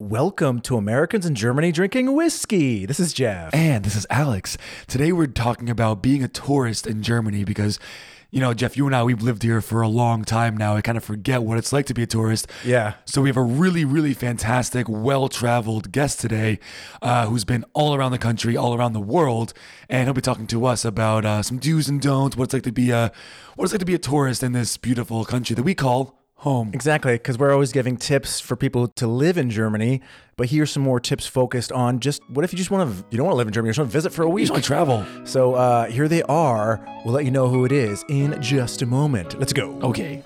Welcome to Americans in Germany drinking whiskey. This is Jeff. And this is Alex. Today we're talking about being a tourist in Germany because, you know, Jeff, you and I, we've lived here for a long time now. I kind of forget what it's like to be a tourist. Yeah. So we have a really, really fantastic, well traveled guest today uh, who's been all around the country, all around the world. And he'll be talking to us about uh, some do's and don'ts, what it's like to be a, what it's like to be a tourist in this beautiful country that we call home. Exactly, because we're always giving tips for people to live in Germany. But here's some more tips focused on just what if you just want to, you don't want to live in Germany, you just want to visit for a We week. just want to travel. So uh, here they are. We'll let you know who it is in just a moment. Let's go. Okay.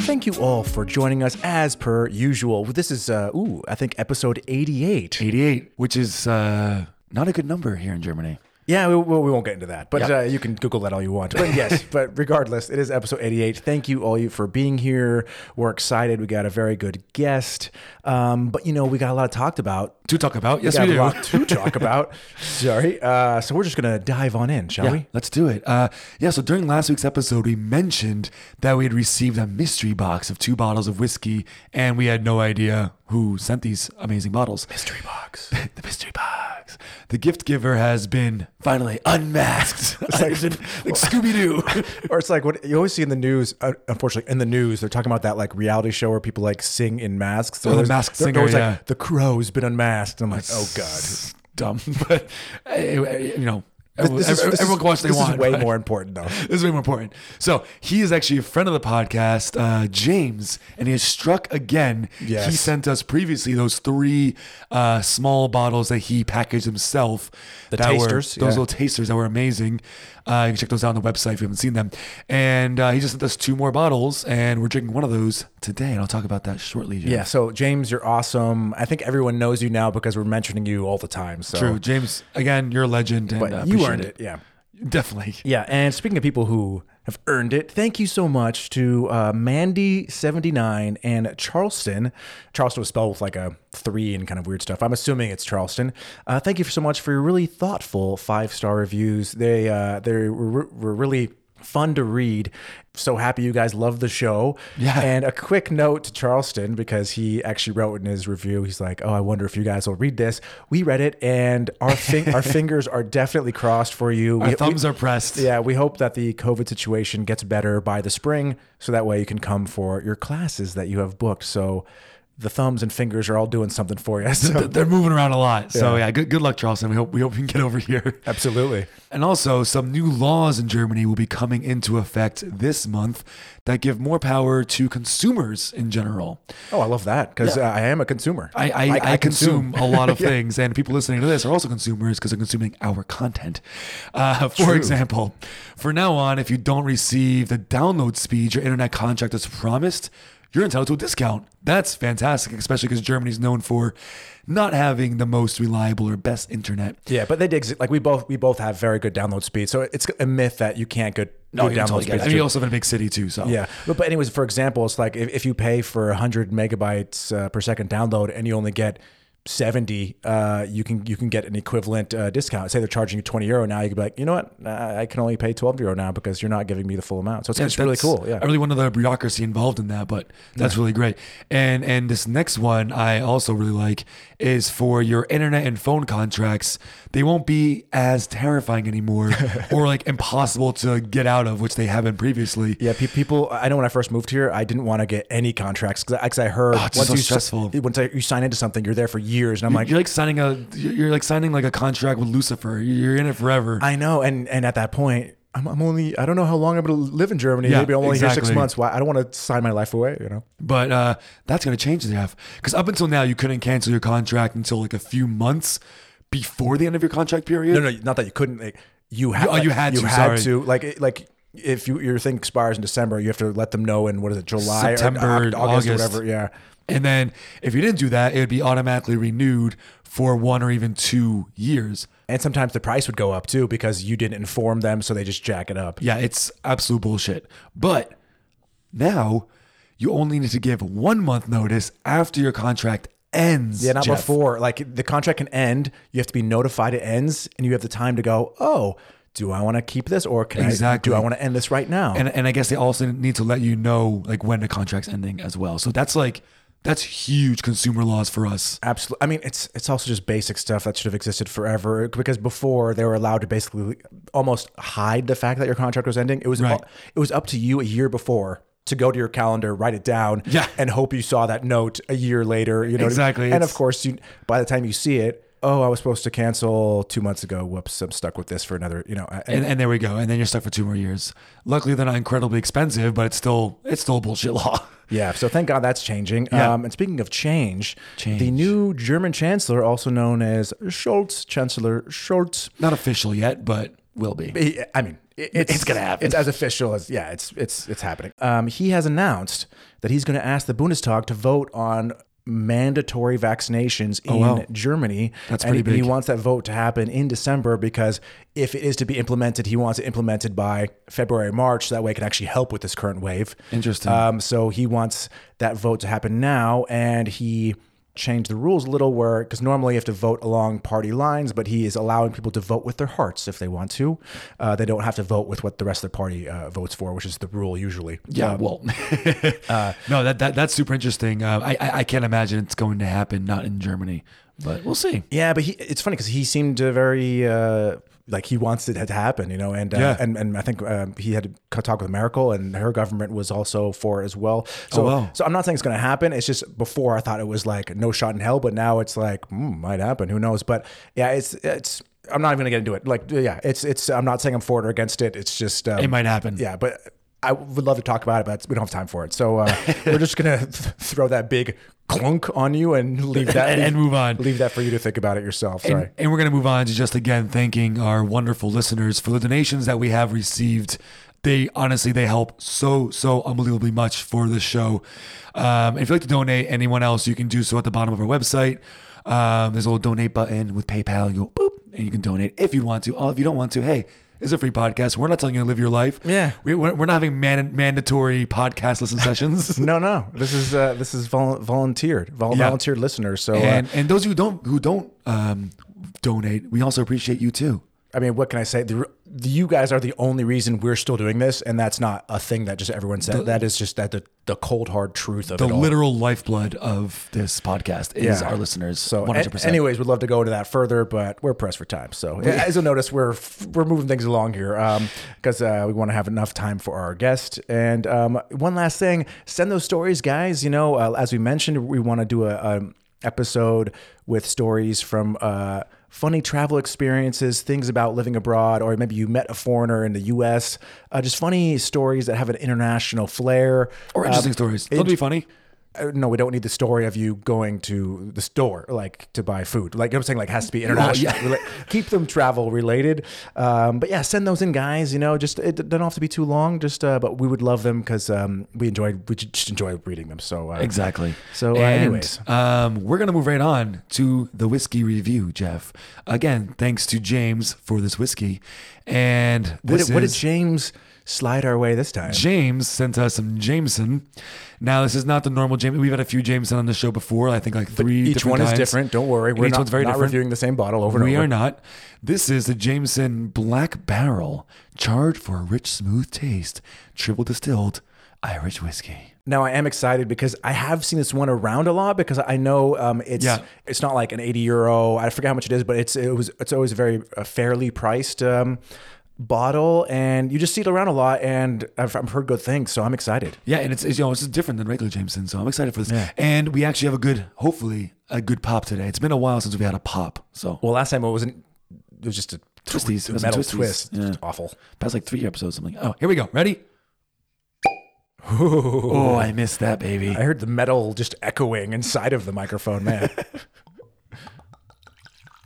Thank you all for joining us as per usual. This is, uh, ooh, I think episode 88. 88, which is uh, not a good number here in Germany. Yeah, we, we won't get into that, but Yep. uh, you can Google that all you want. But yes, but regardless, it is episode 88. Thank you all you for being here. We're excited. We got a very good guest. Um, but you know, we got a lot of talked about. To talk about, yes, we a do. lot to talk about. Sorry. Uh, so we're just gonna dive on in, shall Yeah, we? let's do it. Uh, yeah, so during last week's episode, we mentioned that we had received a mystery box of two bottles of whiskey, and we had no idea who sent these amazing bottles. Mystery box. the mystery box. The gift giver has been finally unmasked. like- like like Scooby Doo. or it's like what you always see in the news. Uh, unfortunately, in the news, they're talking about that like reality show where people like sing in masks. So Oh, the masked singer, always yeah. like the crow's been unmasked. And I'm like, oh god. Dumb, but uh, you know, This is- everyone is- can watch what they this want. is way right? more important though. This is way more important. So he is actually a friend of the podcast, uh, James, and he has struck again. Yes. He sent us previously those three uh, small bottles that he packaged himself. The that were- tasters, those yeah. little tasters that were amazing. Uh, you can check those out on the website if you haven't seen them. And uh, he just sent us two more bottles, and we're drinking one of those today. And I'll talk about that shortly. Jeff. Yeah. So James, you're awesome. I think everyone knows you now because we're mentioning you all the time. So True, James. Again, you're a legend, and but uh, you earned it. Yeah. Definitely. Yeah, and speaking of people who have earned it, thank you so much to uh, Mandy79 and Charleston. Charleston was spelled with like a three and kind of weird stuff. I'm assuming it's Charleston. Uh, thank you so much for your really thoughtful five star reviews. They uh, they were, were really fun to read. So happy you guys love the show. Yeah. And a quick note to Charleston because he actually wrote in his review. He's like, "Oh, I wonder if you guys will read this." We read it, and our fin- our fingers are definitely crossed for you. Our We- thumbs we- are pressed. yeah, we hope that the COVID situation gets better by the spring, so that way you can come for your classes that you have booked. So the thumbs and fingers are all doing something for you. So They're moving around a lot. So Yeah. yeah, good good luck, Charleston. We hope we hope we can get over here. absolutely. And also, some new laws in Germany will be coming into effect this month that give more power to consumers in general. Oh, I love that because Yeah. uh, I am a consumer. I, I, I, consume a lot of things, and people listening to this are also consumers because they're consuming our content. Uh, for True. example, for now on, if you don't receive the download speed your internet contract is promised, you're entitled to a discount. That's fantastic, especially because Germany's known for not having the most reliable or best internet. Yeah, but they did like we both we both have very good download speed, so it's a myth that you can't get No, good download totally speed. it. And you also live in a big city too, so Yeah, but, but anyways, for example, it's like if, if you pay for 100 megabytes uh, per second download and you only get 70, uh, you can you can get an equivalent uh, discount. Say they're charging you 20 euro now, you could be like, you know what, I can only pay 12 euro now because you're not giving me the full amount. So it's, Yeah, it's really cool. Yeah. I really wonder the bureaucracy involved in that, but that's really great. And and this next one I also really like is for your internet and phone contracts. They won't be as terrifying anymore or like impossible to get out of, which they have been previously. yeah, pe- people. I know when I first moved here, I didn't want to get any contracts because I, heard Oh, just so you stressful. once you sign into something, you're there for years, and I'm like, you're like signing a you're like signing like a contract with Lucifer. You're in it forever. I know, and and at that point, I'm, I'm only I don't know how long I'm going to live in Germany. Yeah, Maybe I'm only here six months. Why I don't want to sign my life away. You know. But uh, that's going to change the half because up until now you couldn't cancel your contract until like a few months before the end of your contract period. No, no, not that you couldn't. Like, you had. Oh, you had You to, had sorry. to. Like, like if you, your thing expires in December, you have to let them know in what is it, July, September, or August, August. or whatever. Yeah. And then if you didn't do that, it would be automatically renewed for one or even two years. And sometimes the price would go up too because you didn't inform them, so they just jack it up. Yeah, it's absolute bullshit. But now you only need to give one month notice after your contract ends. Yeah, not Jeff. before. Like the contract can end. You have to be notified it ends, and you have the time to go. Oh, do I want to keep this or can Exactly. I, do I want to end this right now? And and I guess they also need to let you know like when the contract's ending as well. So that's like that's huge consumer laws for us. Absolutely. I mean, it's it's also just basic stuff that should have existed forever. Because before they were allowed to basically almost hide the fact that your contract was ending. It was Right. it was up to you a year before to go to your calendar, write it down, Yeah. and hope you saw that note a year later. You know, Exactly. And of course, you by the time you see it, oh, I was supposed to cancel two months ago. Whoops, I'm stuck with this for another. You know, and, And, and there we go. And then you're stuck for two more years. Luckily, they're not incredibly expensive, but it's still it's still bullshit law. Yeah, so thank God that's changing. Yeah. Um, and speaking of change, Change. the new German chancellor, also known as Scholz, Chancellor Scholz, Not official yet, but will be. I mean, it's, It's gonna happen. It's as official as yeah, it's it's it's happening. Um, he has announced that he's going to ask the Bundestag to vote on mandatory vaccinations in Oh, wow. Germany. That's and pretty he, he wants that vote to happen in December because if it is to be implemented, he wants it implemented by February, March. That way, it can actually help with this current wave. Interesting. Um, so he wants that vote to happen now, and he changed the rules a little where because normally you have to vote along party lines, but he is allowing people to vote with their hearts if they want to. Uh, they don't have to vote with what the rest of the party uh, votes for, which is the rule usually. Yeah, well, no, that, that that's super interesting. Uh, I, I I can't imagine it's going to happen not in Germany, but we'll see. Yeah, but he, it's funny because he seemed uh, very uh, like he wants it to happen, you know, and uh, Yeah. and and I think um, he had to talk with Merkel, and her government was also for it as well. So, Oh, wow. so I'm not saying it's going to happen. It's just before I thought it was like no shot in hell, but now it's like hmm, might happen. Who knows? But yeah, it's it's. I'm not even gonna get into it. Like, yeah, it's it's. I'm not saying I'm for it or against it. It's just um, It might happen. Yeah, but I would love to talk about it, but we don't have time for it. So uh, we're just gonna th- throw that big clunk on you and leave that And- and move on. Leave that for you to think about it yourself. Sorry. And, and we're going to move on to just again thanking our wonderful listeners for the donations that we have received. They honestly they help so so unbelievably much for this show. Um, if you'd like to donate, anyone else, you can do so at the bottom of our website. Um, there's a little donate button with PayPal. You go boop, and you can donate if you want to. Oh, if you don't want to, hey, it's a free podcast. We're not telling you to live your life. Yeah. we, we're, we're not having man, mandatory podcast listen sessions. No, no. This is uh, this is vol- volunteered, vol- Yeah. volunteered listeners. So, uh, and and those who don't who don't um, donate, we also appreciate you too. I mean, what can I say? The, the, you guys are the only reason we're still doing this, and that's not a thing that just everyone said. that is just that the, the cold hard truth of the it all. literal lifeblood of this podcast is Yeah. our listeners. So, hundred percent. anyways, we'd love to go into that further, but we're pressed for time. So, as you'll notice, we're we're moving things along here because uh, we want to have enough time for our guest. And um, one last thing, send those stories, guys. You know, uh, as we mentioned, we want to do a, a episode with stories from. Uh, Funny travel experiences, things about living abroad, or maybe you met a foreigner in the U.S. Uh, just funny stories that have an international flair, or interesting Um, stories. it- Don't be funny. Uh, no, we don't need the story of you going to the store, like to buy food. Like I'm saying, like has to be international. yeah. Keep them travel related. Um, but yeah, send those in, guys. You know, just it doesn't have to be too long. Just, uh, but we would love them because um, we enjoy we just enjoy reading them. So uh, Exactly. So, uh, And, anyways. um, we're gonna move right on to the whiskey review, Jeff. Again, thanks to James for this whiskey. And what, this did, what did James slide our way this time? James sent us some Jameson. Now, this is not the normal Jameson. We've had a few Jameson on the show before. I think like three. Each different one is different. Don't worry, we're each not, one's very not different. reviewing the same bottle over and We over. We are not. This is the Jameson Black Barrel, charred for a rich, smooth taste, triple distilled Irish whiskey. Now I am excited because I have seen this one around a lot because I know um, it's Yeah. it's not like an eighty euro. I forget how much it is, but it's it was it's always a very uh, fairly priced um, bottle, and you just see it around a lot. And I've, I've heard good things, so I'm excited. Yeah, and it's, it's you know it's different than regular Jameson, so I'm excited for this. Yeah. And we actually have a good, hopefully, a good pop today. It's been a while since we had a pop, so Well, last time it wasn't. It was just a Twisties. It was a metal Twisties. twist. Yeah. It's awful. past like three episodes. I'm oh, here we go. Ready? Oh, I missed that, baby. I heard the metal just echoing inside of the microphone, man.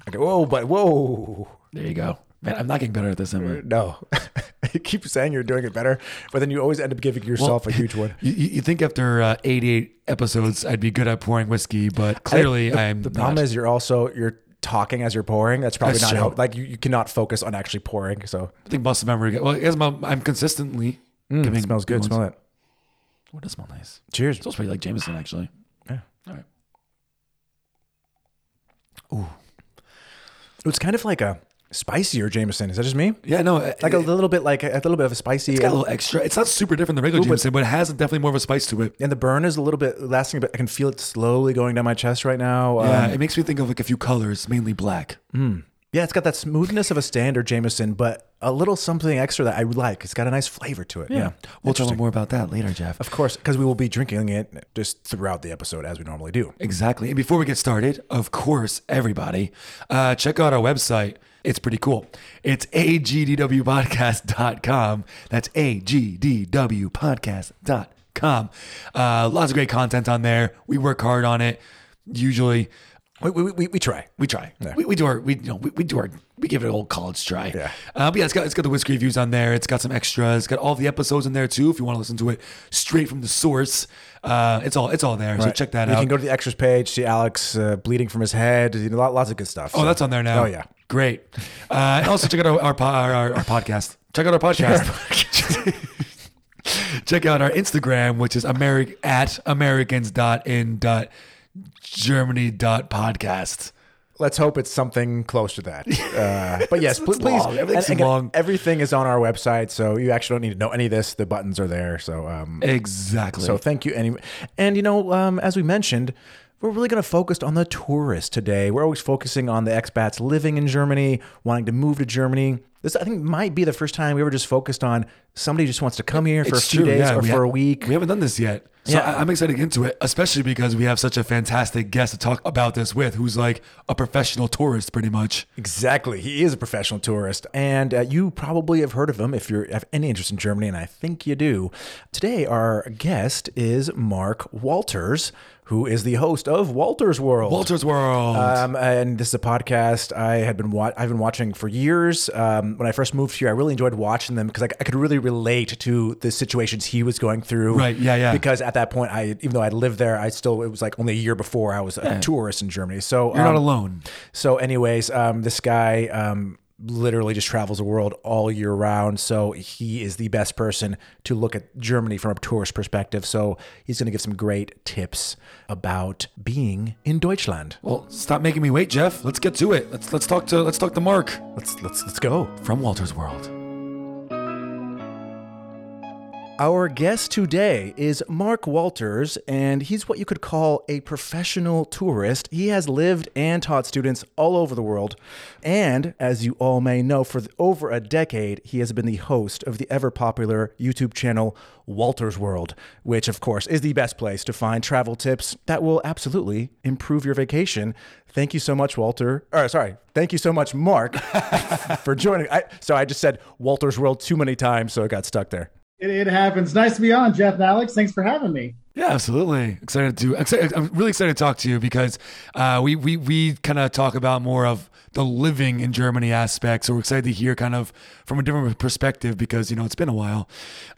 okay, whoa, but whoa. There you go. Man, I'm not getting better at this, am I? No, you keep saying you're doing it better, but then you always end up giving yourself a huge one. You, you think after uh, 88 episodes, I'd be good at pouring whiskey, but clearly the, I'm The problem not. is you're also you're talking as you're pouring. That's probably That's not how, like you, you cannot focus on actually pouring. So I think muscle memory. Well, I guess my, I'm consistently Mm, giving. it smells good. ones. Smell it. Oh, it does smell nice. Cheers. It smells pretty like Jameson, actually. Yeah. All right. Ooh. It's kind of like a spicier Jameson. Is that just me? Yeah, no, Like a little bit, like a, little bit of a spicy. It's got a little extra. It's not super different than regular Ooh, but- Jameson, but it has definitely more of a spice to it. and the burn is a little bit lasting, but I can feel it slowly going down my chest right now. Um, Yeah, it makes me think of like a few colors, mainly black. Yeah, it's got that smoothness of a standard Jameson, but a little something extra that I like. It's got a nice flavor to it. Yeah. We'll talk more about that later, Jeff. Of course, because we will be drinking it just throughout the episode as we normally do. Exactly. And before we get started, of course, everybody, uh, check out our website. It's pretty cool. It's agdwpodcast.com. That's agdwpodcast.com. Uh, lots of great content on there. We work hard on it. Usually, We, we, we, we try. we try. We, we do our we you know we, we do our we give it an old college try. Yeah. Uh, but yeah, it's got it's got the whiskey reviews on there. It's got some extras. It's got all the episodes in there too. If you want to listen to it straight from the source, uh, it's all it's all there. So check that you out. You can go to the extras page, see Alex uh, bleeding from his head. You know, lots of good stuff. Oh, that's on there now. Oh, yeah. Great. Uh, and also check out our our, our, our, our podcast. Check out our podcast. check out our Instagram, which is Ameri- at Americans.in.Germany.podcast. Let's hope it's something close to that. Uh, but yes, pl- It's please. long. Everything's again, long. Everything is on our website, so you actually don't need to know any of this. The buttons are there. So, um, Exactly. so thank you. Any, and you know, um, as we mentioned, we're really going to focus on the tourist today. We're always focusing on the expats living in Germany, wanting to move to Germany. This, I think, might be the first time we ever just focused on somebody just wants to come here for It's a few true, days yeah, or for ha- a week. We haven't done this yet. So Yeah. I, I'm excited to get into it, especially because we have such a fantastic guest to talk about this with, who's like a professional tourist, pretty much. Exactly. He is a professional tourist. And uh, you probably have heard of him if you have any interest in Germany, and I think you do. Today, our guest is Mark Wolters, who is the host of Wolters World. Wolters World. Um, and this is a podcast I had been wa- I've been watching for years. Um, when I first moved here, I really enjoyed watching them because I, I could really relate to the situations he was going through. Right, yeah, yeah. Because at that point, I even though I lived there, I still it was like only a year before I was a tourist in Germany. So You're not um, alone. so, anyways, um, this guy um, literally just travels the world all year round. So he is the best person to look at Germany from a tourist perspective. So he's going to give some great tips about being in Deutschland. Well, stop making me wait, Jeff. Let's get to it. Let's let's talk to let's talk to Mark Let's let's let's go. from Wolters World. Our guest today is Mark Wolters, and he's what you could call a professional tourist. He has lived and taught students all over the world. And as you all may know, for over a decade, he has been the host of the ever popular YouTube channel Wolters World, which, of course, is the best place to find travel tips that will absolutely improve your vacation. Thank you so much, Walter. Or, sorry, thank you so much, Mark, for joining. I, so I just said Wolters World too many times, so it got stuck there. It, it happens. Nice to be on, Jeff and Alex. Thanks for having me. Yeah, absolutely. Excited to. Excited, I'm really excited to talk to you because uh, we we we kind of talk about more of the living in Germany aspect. So we're excited to hear kind of from a different perspective because you know it's been a while.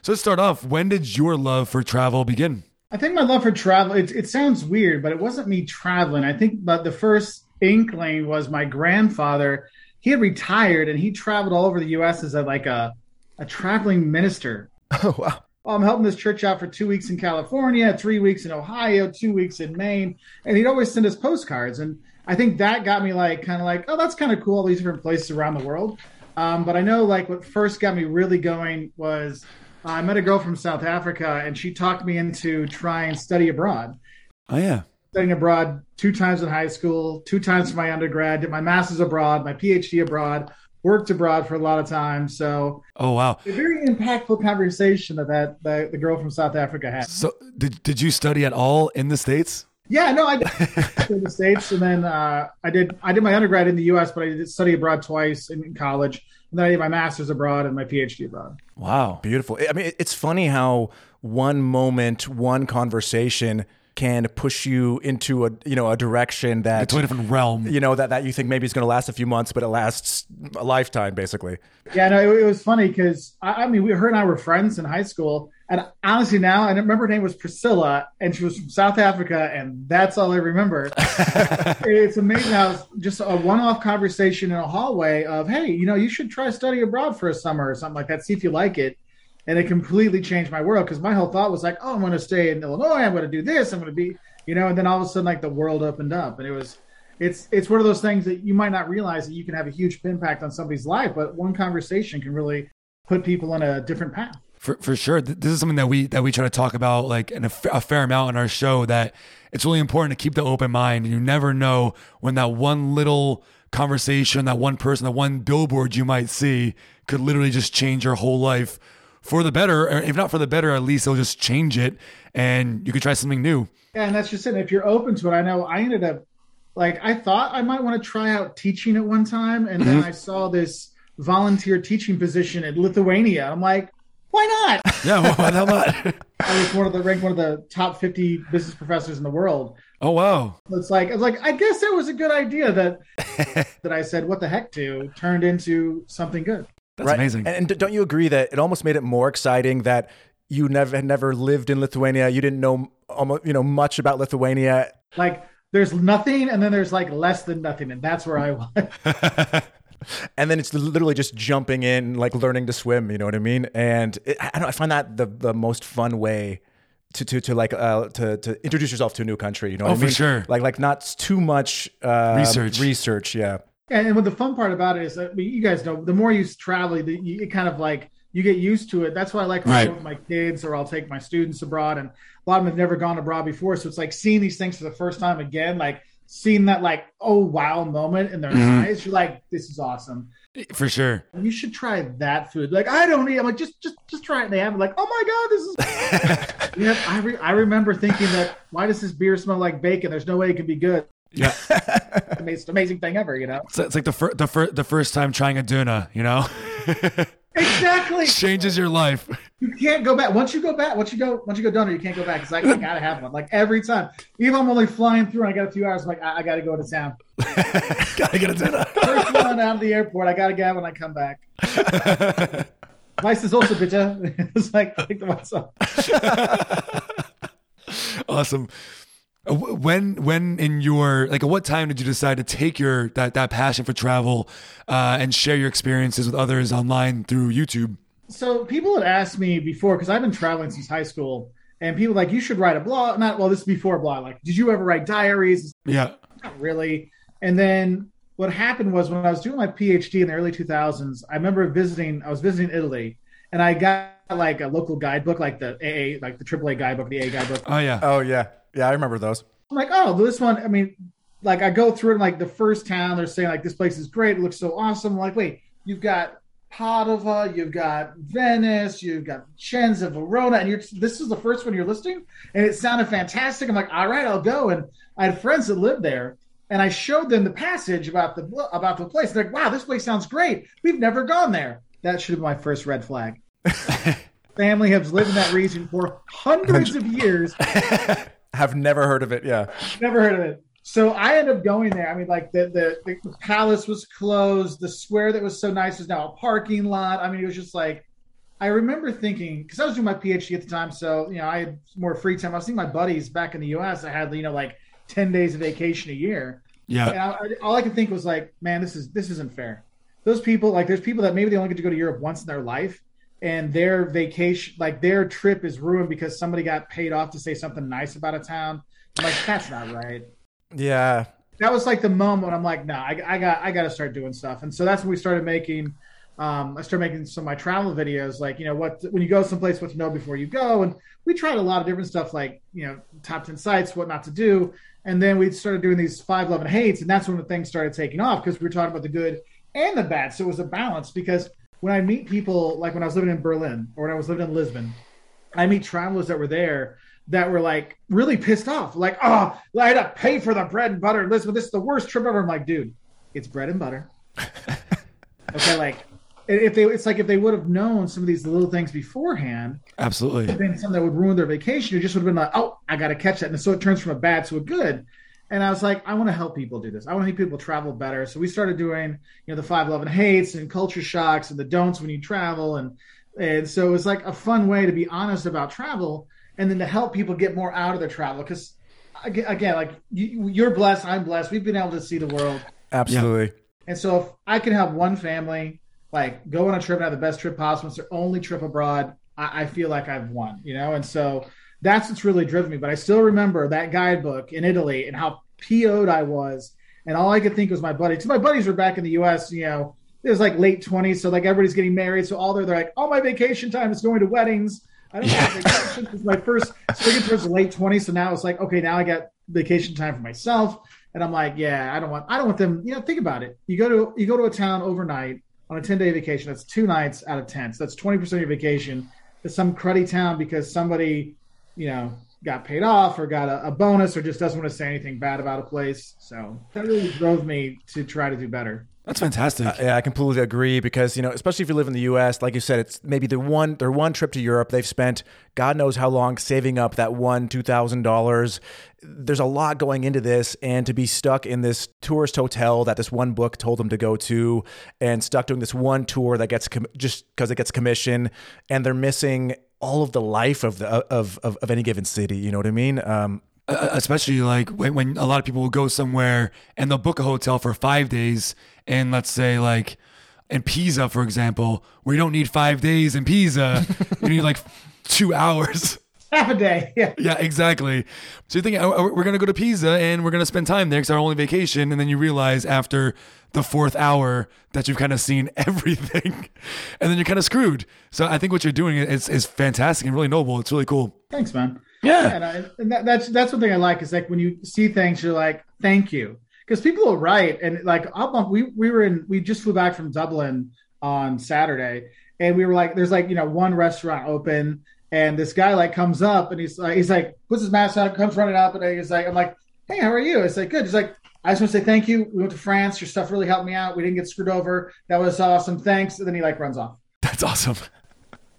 So let's start off. When did your love for travel begin? I think my love for travel, it, it sounds weird, but it wasn't me traveling. I think but the first inkling was my grandfather. He had retired and he traveled all over the U.S. as a, like a, a traveling minister. Oh, wow. I'm helping this church out for two weeks in California, three weeks in Ohio, two weeks in Maine. And he'd always send us postcards. And I think that got me like, kind of like, oh, that's kind of cool, all these different places around the world. Um, but I know like what first got me really going was uh, I met a girl from South Africa and she talked me into trying study abroad. Oh yeah. Studying abroad two times in high school, two times for my undergrad, did my master's abroad, my PhD abroad, worked abroad for a lot of time. So Oh wow. a very impactful conversation that, that, that the girl from South Africa had. So did did you study at all in the states? Yeah, no, I did in the states, and then uh, I did I did my undergrad in the U.S., but I did study abroad twice in, in college, and then I did my master's abroad and my PhD abroad. Wow. Beautiful. I mean, it's funny how one moment, one conversation can push you into a you know a direction that To a different realm. you know that that you think maybe is going to last a few months, but it lasts a lifetime, basically. Yeah, no, it, it was funny because I, I mean, we her and I were friends in high school, and honestly, now I remember her name was Priscilla, and she was from South Africa, and that's all I remember. it's amazing how just a one-off conversation in a hallway of, hey, you know, you should try study abroad for a summer or something like that, see if you like it. And it completely changed my world because my whole thought was like, oh, I'm going to stay in Illinois, I'm going to do this, I'm going to be, you know, and then all of a sudden, like the world opened up, and it was, it's it's one of those things that you might not realize that you can have a huge impact on somebody's life, but one conversation can really put people on a different path. For, for sure, this is something that we that we try to talk about like in a, a fair amount in our show. That it's really important to keep the open mind, you never know when that one little conversation, that one person, that one billboard you might see could literally just change your whole life for the better, or if not for the better, at least it'll just change it, and you could try something new. Yeah, and that's just it. If you're open to it, I know I ended up like I thought I might want to try out teaching at one time, and then mm-hmm. I saw this volunteer teaching position in Lithuania. I'm like, why not? Yeah, why not? I was one of the ranked one of the top 50 business professors in the world. Oh wow! It's like it's like I guess that was a good idea that that I said what the heck to turned into something good. That's right? amazing. And, and don't you agree that it almost made it more exciting that you never had never lived in Lithuania, you didn't know almost you know much about Lithuania. Like there's nothing, and then there's like less than nothing, and that's where I was. and then it's literally just jumping in, like learning to swim. You know what I mean? And it, I don't. I find that the the most fun way to to to like uh to to introduce yourself to a new country. You know? Oh, what I mean? for sure. Like like not too much uh, research. Research, yeah. And, and what the fun part about it is, that, you guys know, the more you travel, the, you, it kind of like you get used to it. That's why I like right. with my kids, or I'll take my students abroad, and a lot of them have never gone abroad before, so it's like seeing these things for the first time again, like seeing that like oh wow moment in their mm-hmm. eyes. You're like, this is awesome. For sure. You should try that food. Like I don't eat. I'm like just just just try it. And they have it. Like oh my god, this is. yeah, I re- I remember thinking that why does this beer smell like bacon? There's no way it could be good. Yeah, it's amazing thing ever. You know. So it's like the first the first the first time trying a Döner. You know. exactly. Changes your life. You can't go back. Once you go back, once you go, once you go there, you can't go back. It's like I gotta have one. Like every time, even if I'm only flying through and I got a few hours, I'm like I, I gotta go to town. gotta get a Döner. First one out of the airport, I gotta get when I come back. Vice is also bitte. it's like like the WhatsApp. awesome. When when in your like at what time did you decide to take your that that passion for travel uh, and share your experiences with others online through YouTube? So people had asked me before because I've been traveling since high school, and people like you should write a blog. Not well, this is before a blog. Like, did you ever write diaries? Yeah, not really. And then what happened was when I was doing my PhD in the early 2000s, I remember visiting. I was visiting Italy, and I got like a local guidebook, like the AA, like the AAA guidebook, the A guidebook. Oh yeah, oh yeah. Yeah, I remember those. I'm like, oh, this one. I mean, like I go through it, like the first town, they're saying like this place is great, it looks so awesome. I'm like, wait, you've got Padova, you've got Venice, you've got Vicenza, Verona, and you're this is the first one you're listing, and it sounded fantastic. I'm like, all right, I'll go. And I had friends that lived there, and I showed them the passage about the about the place. They're like, wow, this place sounds great. We've never gone there. That should have been my first red flag. Family has lived in that region for hundreds of years. Have never heard of it. Yeah. Never heard of it. So I ended up going there. I mean, like the, the, the palace was closed. The square that was so nice was now a parking lot. I mean, it was just like I remember thinking because I was doing my PhD at the time, so you know I had more free time. I was seeing my buddies back in the U.S. I had you know like ten days of vacation a year. Yeah. And I, all I could think was like, man, this is this isn't fair. Those people, like, there's people that maybe they only get to go to Europe once in their life, and their vacation, like their trip is ruined because somebody got paid off to say something nice about a town. I'm like, that's not right. Yeah. That was like the moment I'm like, no, nah, I, I, got, I got to start doing stuff. And so that's when we started making, um, I started making some of my travel videos, like, you know, what, when you go someplace, what to know before you go. And we tried a lot of different stuff, like, you know, top 10 sites, what not to do. And then we started doing these five love and hates. And that's when the things started taking off because we were talking about the good and the bad. So it was a balance because when I meet people, like when I was living in Berlin or when I was living in Lisbon, I meet travelers that were there that were like really pissed off. Like, oh, I had to pay for the bread and butter in Lisbon. This is the worst trip ever. I'm like, dude, it's bread and butter. okay, like if they, it's like if they would have known some of these little things beforehand, absolutely, been something that would ruin their vacation. It just would have been like, oh, I got to catch that, and so it turns from a bad to a good. And I was like, I want to help people do this. I want to help people travel better. So we started doing, you know, the five love and hates and culture shocks and the don'ts when you travel. And and so it was like a fun way to be honest about travel and then to help people get more out of their travel. Because again, like you, are blessed, I'm blessed. We've been able to see the world. Absolutely. And so if I can help one family like go on a trip and have the best trip possible, it's their only trip abroad, I, I feel like I've won, you know? And so that's what's really driven me. But I still remember that guidebook in Italy and how PO'd I was and all I could think was my buddy. Because my buddies were back in the U.S. You know, it was like late twenties, so like everybody's getting married. So all they're, they're like, all my vacation time is going to weddings. I don't have vacation. It's my first towards the late twenties. So now it's like, okay, now I got vacation time for myself. And I'm like, yeah, I don't want, I don't want them. You know, think about it. You go to, you go to a town overnight on a 10 day vacation. That's two nights out of 10. So that's 20% of your vacation to some cruddy town because somebody, you know, got paid off or got a, a, bonus or just doesn't want to say anything bad about a place. So that really drove me to try to do better. That's fantastic. Uh, yeah, I completely agree because you know, especially if you live in the U.S., like you said, it's maybe the one their one trip to Europe. They've spent God knows how long saving up that one two thousand dollars. There's a lot going into this, and to be stuck in this tourist hotel that this one book told them to go to, and stuck doing this one tour that gets com- just because it gets commission, and they're missing all of the life of the uh, of of, of any given city. You know what I mean? Um, uh, uh, especially like when, when a lot of people will go somewhere and they'll book a hotel for five days and let's say like in Pisa, for example, where you don't need five days in Pisa, you need like two hours. Half a day. Yeah. Yeah, exactly. So you think oh, oh, we're going to go to Pisa and we're going to spend time there because our only vacation. And then you realize after the fourth hour that you've kind of seen everything and then you're kind of screwed. So I think what you're doing is, is fantastic and really noble. It's really cool. Thanks, man. Yeah. And, I, and that, that's, that's one thing I like is like when you see things, you're like, thank you because people will write and like I'll, we we were in we just flew back from Dublin on Saturday and we were like there's like you know one restaurant open and this guy like comes up and he's like he's like puts his mask on comes running up and he's like I'm like hey how are you? It's like good. He's like I just want to say thank you. We went to France. Your stuff really helped me out. We didn't get screwed over. That was awesome. Thanks. And then he like runs off. That's awesome.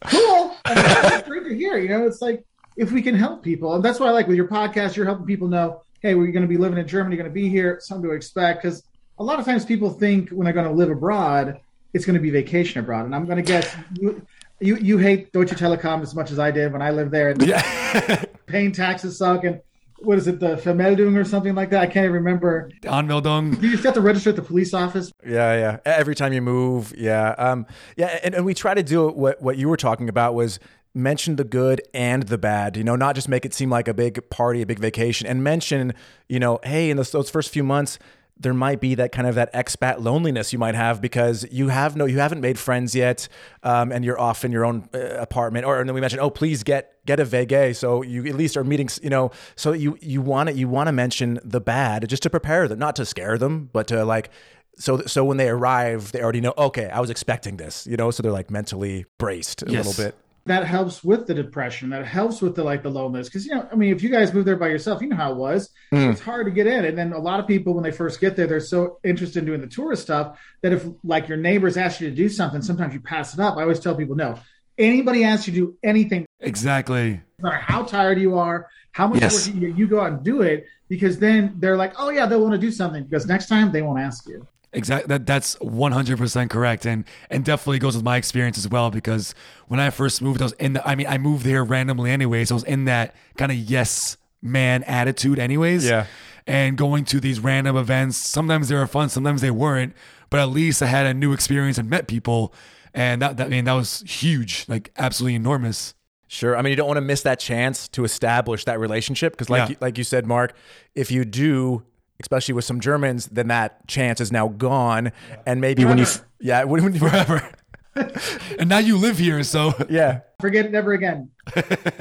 Cool. That's great to hear you know? It's like if we can help people and that's why I like with your podcast you're helping people know hey, we're going to be living in Germany, going to be here, something to expect. Because a lot of times people think when they're going to live abroad, it's going to be vacation abroad. And I'm going to guess you, you, you hate Deutsche Telekom as much as I did when I lived there. And yeah. paying taxes suck. And what is it, the Vermeldung or something like that? I can't even remember. Anmeldung. You just have to register at the police office. Yeah, yeah. Every time you move, yeah, um, yeah. And, and we try to do what what you were talking about was mention the good and the bad you know not just make it seem like a big party a big vacation and mention you know hey in those, those first few months there might be that kind of that expat loneliness you might have because you have no you haven't made friends yet um, and you're off in your own uh, apartment. Or and then we mentioned oh please get get a vega so you at least are meeting you know so you you want to you want to mention the bad just to prepare them not to scare them but to like so so when they arrive they already know okay i was expecting this you know? So they're like mentally braced a yes. little bit that helps with the depression that helps with the like the loneliness. Because you know i mean if you guys move there by yourself you know how it was. Mm. it's hard to get in. And then a lot of people when they first get there they're so interested in doing the tourist stuff that if like your neighbors ask you to do something sometimes you pass it up. I always tell people no. Anybody asks you to do anything exactly. no matter how tired you are how much yes. work you, you go out and do it because then they're like oh yeah they'll want to do something. Because next time they won't ask you Exactly. That that's one hundred percent correct, and and definitely goes with my experience as well. Because when I first moved, I was in the. I mean, I moved here randomly, anyways. So I was in that kind of yes man attitude, anyways. Yeah. And going to these random events, sometimes they were fun, sometimes they weren't. But at least I had a new experience and met people, and that, that I mean that was huge, like absolutely enormous. Sure. I mean, you don't want to miss that chance to establish that relationship because, like, yeah. like you said, Mark, if you do, especially with some Germans, then that chance is now gone. And maybe when you, yeah, when, when forever. and now you live here, so yeah, forget it never again.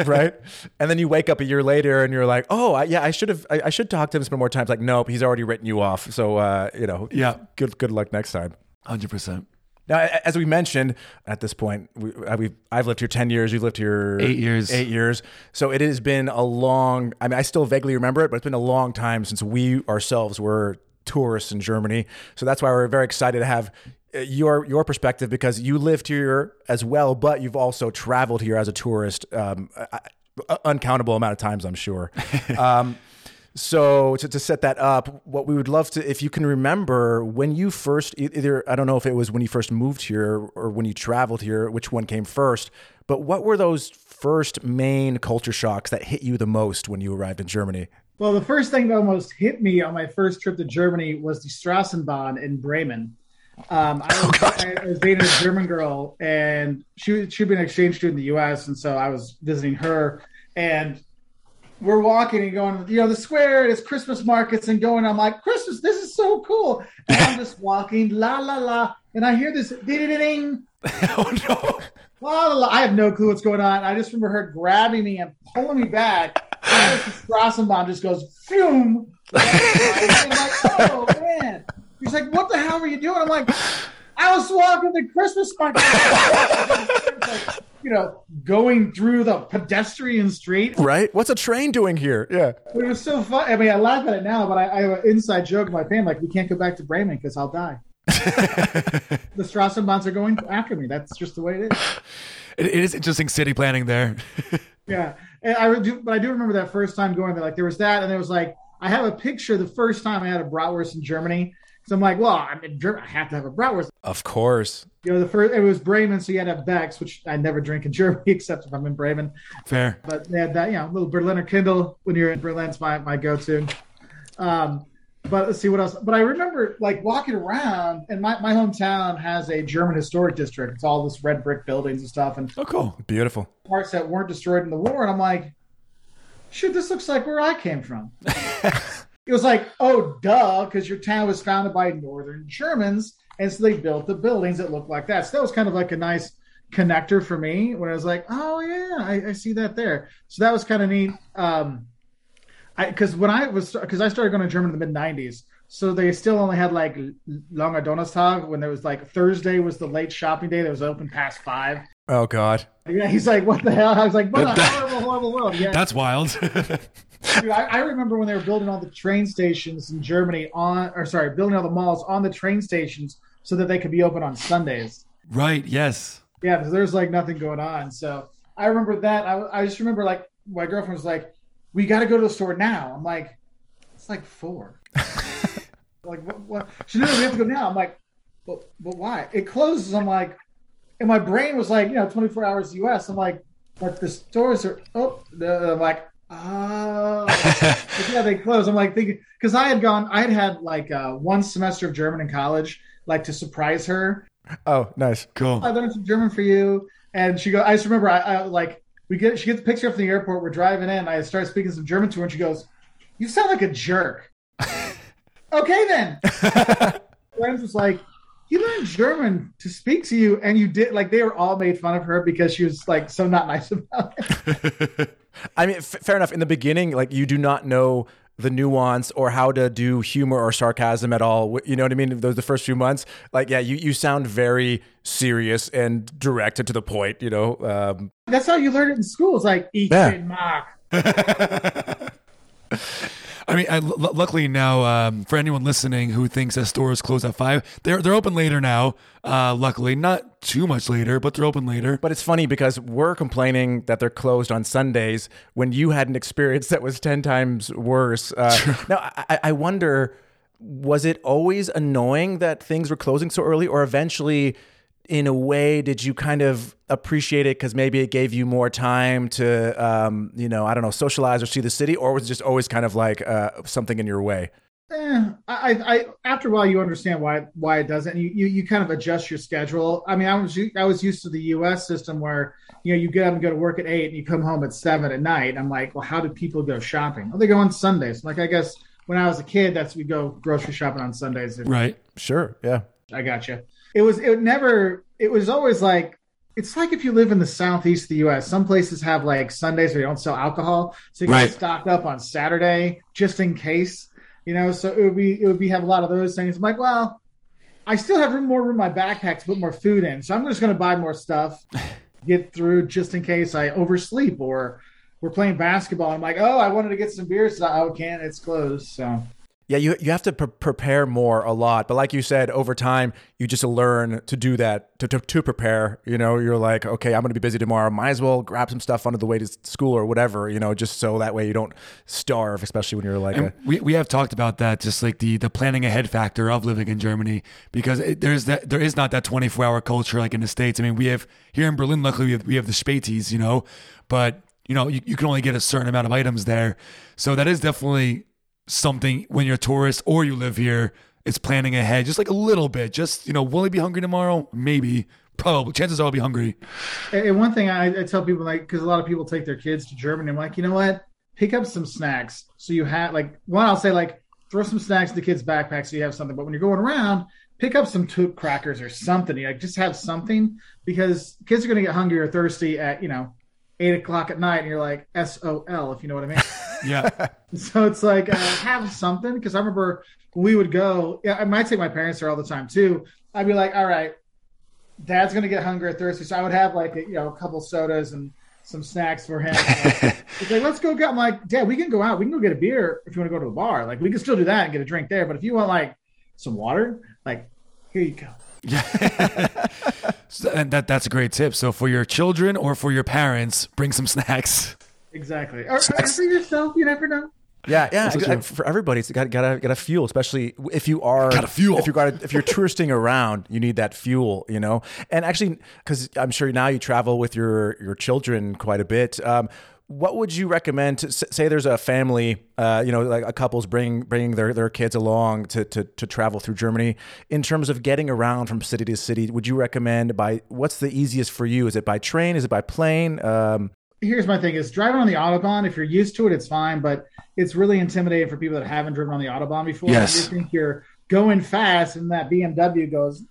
right, and then you wake up a year later and you're like, oh, I, yeah, I should have, I, I, should talk to him some more times. Like, nope, he's already written you off. So, uh, you know, yeah, good, good luck next time. Hundred percent. Now, as we mentioned at this point, we, have I've lived here 10 years. You've lived here eight years. Eight years. So it has been a long, I mean, I still vaguely remember it, but it's been a long time since we ourselves were tourists in Germany. So that's why we're very excited to have uh, your your perspective because you lived here as well, but you've also traveled here as a tourist um, uncountable amount of times, I'm sure. Um, so to, to set that up, what we would love to, if you can remember when you first, either, I don't know if it was when you first moved here or when you traveled here, which one came first, but what were those first main culture shocks that hit you the most when you arrived in Germany? Well, the first thing that almost hit me on my first trip to Germany was the Straßenbahn in Bremen. Um, I, was, oh, I, was, dating a German girl, and she she'd been an exchange student in the U.S., and so I was visiting her. And we're walking and going, you know, the square is Christmas markets and going. I'm like, Christmas, this is so cool. And I'm just walking, la la la, and I hear this ding ding ding. oh no. La, la, la. I have no clue what's going on. I just remember her grabbing me and pulling me back. And this Strassenbahn just goes, phew. I'm like, oh man. He's like, what the hell were you doing? I'm like, I was walking the Christmas market. you know, going through the pedestrian street. Right? What's a train doing here? Yeah. It was so fun. I mean, I laugh at it now, but I, I have an inside joke with my family. Like, we can't go back to Bremen because I'll die. the Strassenbahns are going after me. That's just the way it is. It, it is interesting city planning there. Yeah, and I do, but I do remember that first time going there. Like there was that, and there was like I have a picture the first time I had a bratwurst in Germany. So I'm like, well, I'm in Germany. I have to have a bratwurst. Of course. You know, the first it was Bremen, so you had to have Beck's, which I never drink in Germany except if I'm in Bremen. Fair. But they had that, you know, little Berliner Kindl when you're in Berlin's my my go-to. Um, but let's see what else. But I remember like walking around, and my, my hometown has a German historic district. It's all this red brick buildings and stuff, and Oh, cool. Beautiful. parts that weren't destroyed in the war. And I'm like, shoot, this looks like where I came from. it was like, oh, duh, because your town was founded by Northern Germans. And so they built the buildings that looked like that. So that was kind of like a nice connector for me when I was like, oh, yeah, I, I see that there. So that was kind of neat. Um, because when I was, because I started going to German in the mid 90s. So they still only had like Lange Donnerstag when there was like Thursday was the late shopping day that was open past five. Oh God. Yeah, he's like, what the hell? I was like, what a horrible, horrible world. Yeah, That's wild. dude, I, I remember when they were building all the train stations in Germany on, or sorry, building all the malls on the train stations so that they could be open on Sundays. right. Yes. Yeah, because there's like nothing going on. So I remember that. I, I just remember like my girlfriend was like, "We got to go to the store now." I'm like, "It's like four. like what? what? She knows we have to go now. I'm like, "But but why? It closes." I'm like, and my brain was like, you know, 24 hours U.S. I'm like, but the stores are oh. I'm like, oh, yeah, they close. I'm like thinking because I had gone, I had had like uh, one semester of German in college, like to surprise her. Oh, nice. Cool. I learned some German for you. And she goes, I just remember, I, I like, we get, she gets a picture up from the airport. We're driving in. I start speaking some German to her, and she goes, You sound like a jerk. okay, then. Friends was like, You learned German to speak to you, and you did, like, they were all made fun of her because she was, like, so not nice about it. I mean, f- fair enough. In the beginning, like you do not know the nuance or how to do humor or sarcasm at all. You know what I mean? Those the first few months, like yeah, you you sound very serious and direct and to the point. You know, um, That's how you learn it in school. It's like, Ich Yeah. bin Mark. I mean, I, l- luckily now, um, for anyone listening who thinks that stores close at five, they're they're open later now. Uh, luckily, not too much later, but they're open later. but it's funny because we're complaining that they're closed on Sundays when you had an experience that was ten times worse. Uh, now, I, I wonder, was it always annoying that things were closing so early, or eventually? In a way did you kind of appreciate it because maybe it gave you more time to um, you know i don't know socialize or see the city or was it just always kind of like uh, something in your way Eh, I, I, after a while, you understand why why it doesn't. You, you, you kind of adjust your schedule. I mean, I was u- I was used to the U.S. system where you know you get up and go to work at eight, and you come home at seven at night. I'm like, well, how do people go shopping? Oh, they go on Sundays. Like, I guess when I was a kid, that's we go grocery shopping on Sundays. Right. sure yeah I got you. It was it never. It was always like it's like if you live in the southeast of the U.S. Some places have like Sundays where they don't sell alcohol, so you can Right. stock up on Saturday just in case. You know, so it would be it would be have a lot of those things. I'm like, well, I still have room, more room in my backpack to put more food in, so I'm just going to buy more stuff, get through just in case I oversleep or we're playing basketball. I'm like, oh, I wanted to get some beers. I oh, can't. It's closed. So yeah you, you have to pre- prepare more a lot but like you said over time you just learn to do that to, to, to prepare you know? You're like okay i'm going to be busy tomorrow. Might as well grab some stuff on the way to school or whatever you know just so that way you don't starve especially when you're like a, we, we have talked about that, just like the the planning ahead factor of living in Germany, because it, there's that there is not that 24 hour culture like in the states. I mean, we have here in Berlin, luckily we have, we have the Spätis, you know, but you know you, you can only get a certain amount of items there, so that is definitely something when you're a tourist or you live here. It's planning ahead, just like a little bit. Just you know, will I be hungry tomorrow? Maybe, probably. Chances are I'll be hungry. And one thing I, I tell people, like, because a lot of people take their kids to Germany, I'm like, you know what? pick up some snacks. So you have like one, I'll say like throw some snacks in the kids' backpack so you have something. But when you're going around, pick up some toot crackers or something. You like just have something because kids are going to get hungry or thirsty at you know eight o'clock at night, and you're like S O L if you know what I mean. Yeah. so it's like uh, have something because I remember we would go. Yeah, I might take my parents there all the time too. I'd be like, all right, Dad's going to get hungry or thirsty, so I would have like a, you know a couple sodas and some snacks for him. He's like, let's go get. I'm like, Dad, we can go out. We can go get a beer if you want to go to the bar. Like, we can still do that and get a drink there. But if you want like some water, like, here you go. Yeah. so, and that that's a great tip. So for your children or for your parents, bring some snacks. Exactly. Or, or for yourself, you never know. Yeah, yeah. I, for everybody, it's got got got a fuel, especially if you are got a fuel. If you got if you're touristing around, you need that fuel, you know. And actually, because I'm sure now you travel with your your children quite a bit. Um, what would you recommend? To, say there's a family, uh, you know, like a couple's bringing bringing their, their kids along to, to to travel through Germany. In terms of getting around from city to city, would you recommend by what's the easiest for you? Is it by train? Is it by plane? Um, Here's my thing: is driving on the autobahn. If you're used to it, it's fine. But it's really intimidating for people that haven't driven on the autobahn before. Yes. You think you're going fast, and that BMW goes.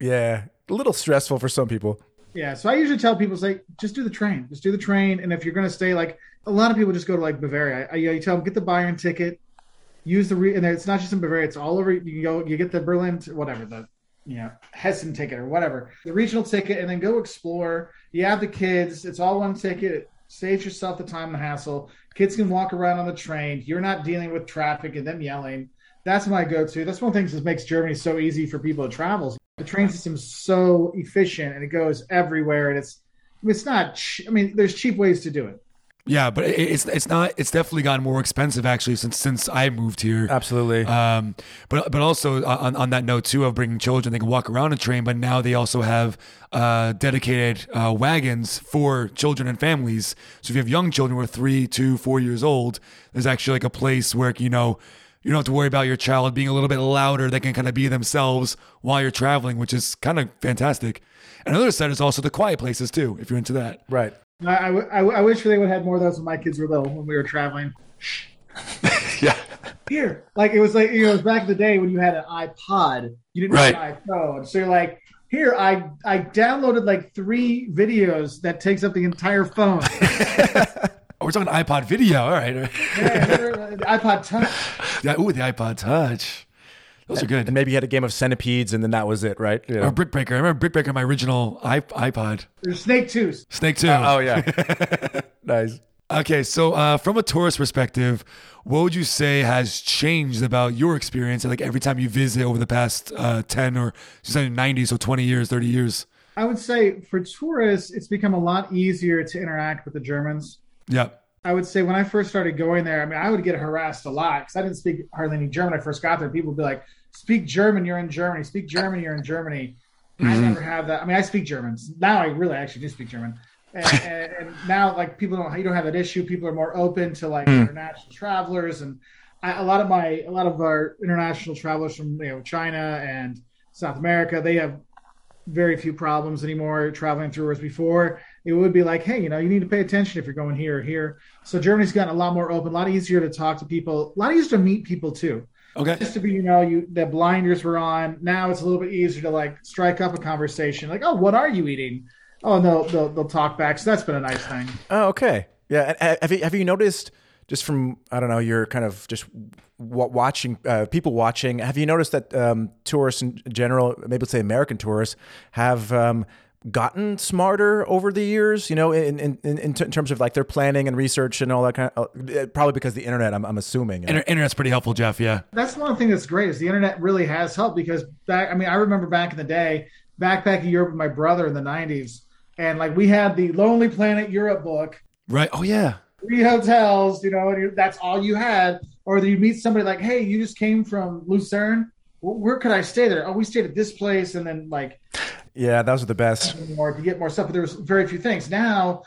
Yeah, a little stressful for some people. Yeah, so I usually tell people, say, just do the train, just do the train, and if you're going to stay, like a lot of people just go to like Bavaria. I, you tell them get the Bayern ticket, use the re- and it's not just in Bavaria; it's all over. You can go, you get the Berlin, whatever the you know Hessen ticket or whatever, the regional ticket, and then go explore. You have the kids; it's all one ticket. Saves yourself the time and hassle. Kids can walk around on the train. You're not dealing with traffic and them yelling. That's my go-to. That's one of the things that makes Germany so easy for people to travel. The train system's so efficient and it goes everywhere, and it's it's not. I mean, there's cheap ways to do it. Yeah, but it's it's not. It's definitely gotten more expensive actually since since I moved here. Absolutely. Um, but but also on, on that note too of bringing children, they can walk around a train. But now they also have uh, dedicated uh, wagons for children and families. So if you have young children who are three, two, four years old, there's actually like a place where you know you don't have to worry about your child being a little bit louder. They can kind of be themselves while you're traveling, which is kind of fantastic. And another side is also the quiet places too, if you're into that. Right. I, I, I wish they would have had more of those when my kids were little when we were traveling. yeah. Here, like it was like you know, it was back in the day when you had an iPod, you didn't right. have an iPhone, so you're like, here, I I downloaded like three videos that takes up the entire phone. Oh, we're talking iPod video. All right. yeah, uh, the iPod Touch. Yeah, ooh, the iPod Touch. Those are good. And maybe you had a game of centipedes, and then that was it, right? Or Brick Breaker. I remember Brick Breaker, on my original iPod. There's Snake Tooth. Snake Two. Uh, oh yeah. nice. Okay, so uh, from a tourist perspective, what would you say has changed about your experience? Like every time you visit over the past uh, ten or ninety, so twenty years, thirty years. I would say for tourists, it's become a lot easier to interact with the Germans. Yeah. I would say when I first started going there, I mean, I would get harassed a lot because I didn't speak hardly any German. I first got there, people would be like, "Speak German, you're in Germany. Speak German, you're in Germany." Mm-hmm. I never have that. I mean, I speak German now. I really actually do speak German, and, and, and, now like people don't you don't have that issue. People are more open to like mm. international travelers, and I, a lot of my a lot of our international travelers from you know China and South America, they have very few problems anymore traveling through as before it would be like, hey, you know, you need to pay attention if you're going here or here. So Germany's gotten a lot more open, a lot easier to talk to people, a lot easier to meet people too. Okay. Just to be, you know, you the blinders were on. Now it's a little bit easier to like strike up a conversation. Like, oh, what are you eating? Oh, and they'll they'll, they'll talk back. So that's been a nice thing. Oh, okay. Yeah. Have you have you noticed just from I don't know your kind of just watching uh, people watching? Have you noticed that um, tourists in general, maybe let's say American tourists, have um, gotten smarter over the years, you know, in, in, in, in, terms of like their planning and research and all that kind of, uh, probably because the internet, I'm, I'm assuming. You know? Internet's pretty helpful, Jeff. Yeah. That's one thing that's great is the internet really has helped because back, I mean, I remember back in the day, backpacking Europe with my brother in the 90s, and like we had the Lonely Planet Europe book. Right. Oh, yeah. Three hotels, you know, and that's all you had. Or you meet somebody like, hey, you just came from Lucerne. Where could I stay there? Oh, we stayed at this place. And then like, yeah, those are the best. More to get more stuff, but there was very few things. Now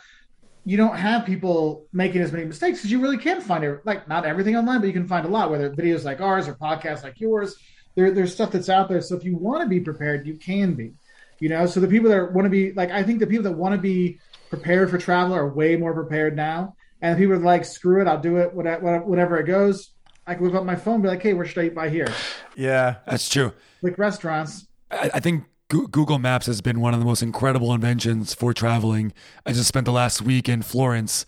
you don't have people making as many mistakes because you really can find it. Like not everything online, but you can find a lot. Whether videos like ours or podcasts like yours, there, there's stuff that's out there. So if you want to be prepared, you can be. You know, so the people that want to be like, I think the people that want to be prepared for travel are way more prepared now. And people are like, screw it, I'll do it, whatever, whatever it goes. I can whip up my phone, and be like, hey, where should I eat by here? Yeah. That's true. Like restaurants. I, I think Goo- Google Maps has been one of the most incredible inventions for traveling. I just spent the last week in Florence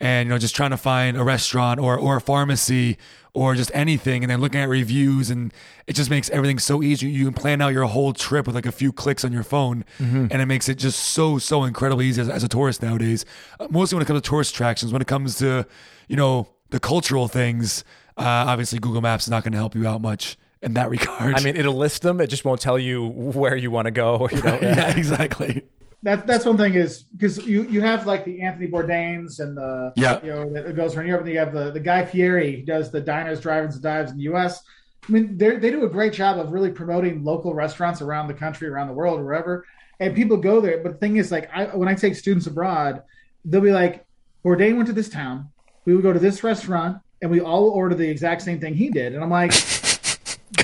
and you know just trying to find a restaurant or or a pharmacy or just anything and then looking at reviews and it just makes everything so easy. You can plan out your whole trip with like a few clicks on your phone and it makes it just so so incredibly easy as, as a tourist nowadays. Uh, mostly when it comes to tourist attractions when it comes to you know the cultural things uh, obviously google maps is not going to help you out much in that regard I mean, it'll list them. It just won't tell you where you want to go. You know? yeah exactly That that's one thing is because you you have like the Anthony Bourdains and the Yeah. you know that goes around Europe, and you have the the Guy Fieri who does the diners, drive-ins, and dives in the U.S. I mean, they they do a great job of really promoting local restaurants around the country, around the world, wherever, and people go there. But the thing is, like, I, when I take students abroad, they'll be like, Bourdain went to this town. We would go to this restaurant, and we all order the exact same thing he did. And I'm like,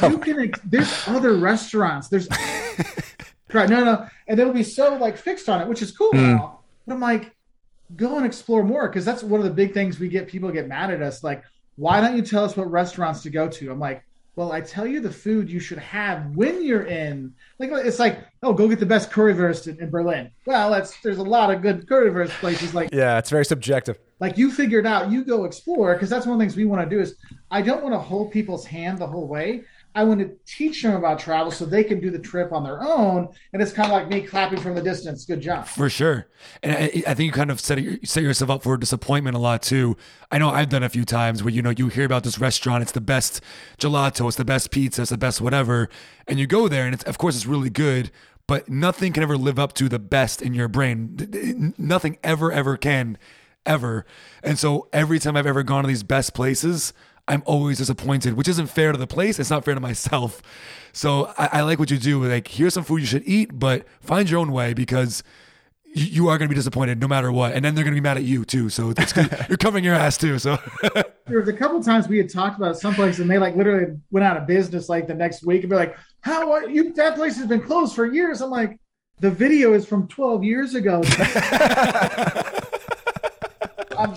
you can. There's other restaurants. There's right. No, no, and they'll be so like fixed on it, which is cool. Hmm. and all. But I'm like, go and explore more because that's one of the big things we get. People get mad at us. Like, why don't you tell us what restaurants to go to? I'm like, well, I tell you the food you should have when you're in. Like, it's like, oh, go get the best currywurst in, in Berlin. Well, that's there's a lot of good currywurst places. Like, Yeah, it's very subjective. like you figured out, you go explore because that's one of the things we want to do. Is I don't want to hold people's hand the whole way. I want to teach them about travel so they can do the trip on their own, and it's kind of like me clapping from the distance. Good job. For sure, and I, I think you kind of set you set yourself up for disappointment a lot too. I know I've done a few times where you know you hear about this restaurant, it's the best gelato, it's the best pizza, it's the best whatever, and you go there and it's of course it's really good, but nothing can ever live up to the best in your brain. Th- th- Nothing ever ever can, ever. And so every time I've ever gone to these best places, I'm always disappointed, which isn't fair to the place. It's not fair to myself. So I, I like what you do. Like, here's some food you should eat, but find your own way because you, you are going to be disappointed no matter what. And then they're going to be mad at you too. So it's. You're covering your ass too. So There was a couple times we had talked about some place, and they like literally went out of business like the next week, and be like, "How are you? That place has been closed for years." I'm like, "The video is from 12 years ago."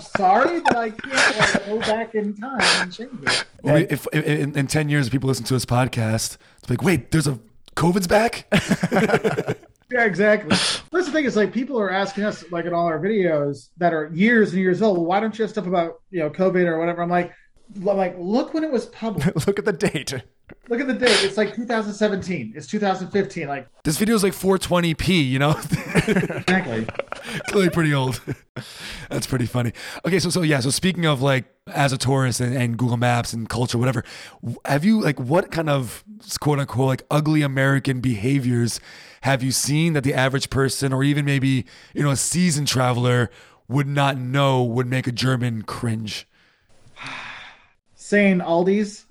I'm sorry that I can't like, go back in time and change it. Well, if, if in, in 10 years people listen to this podcast, it's like, wait, there's a COVID's back? Yeah, exactly. That's the thing is like people are asking us like in all our videos that are years and years old. Well, why don't you have stuff about you know COVID or whatever? I'm like, I'm like look when it was published. Look at the date. Look at the date. It's like 2017. It's 2015. Like this video is like 420p, you know? exactly. Clearly pretty old. That's pretty funny. Okay, so so yeah, so speaking of like as a tourist and, and Google Maps and culture, whatever, have you like what kind of quote unquote like ugly American behaviors have you seen that the average person or even maybe, you know, a seasoned traveler would not know would make a German cringe? Saying Aldi's.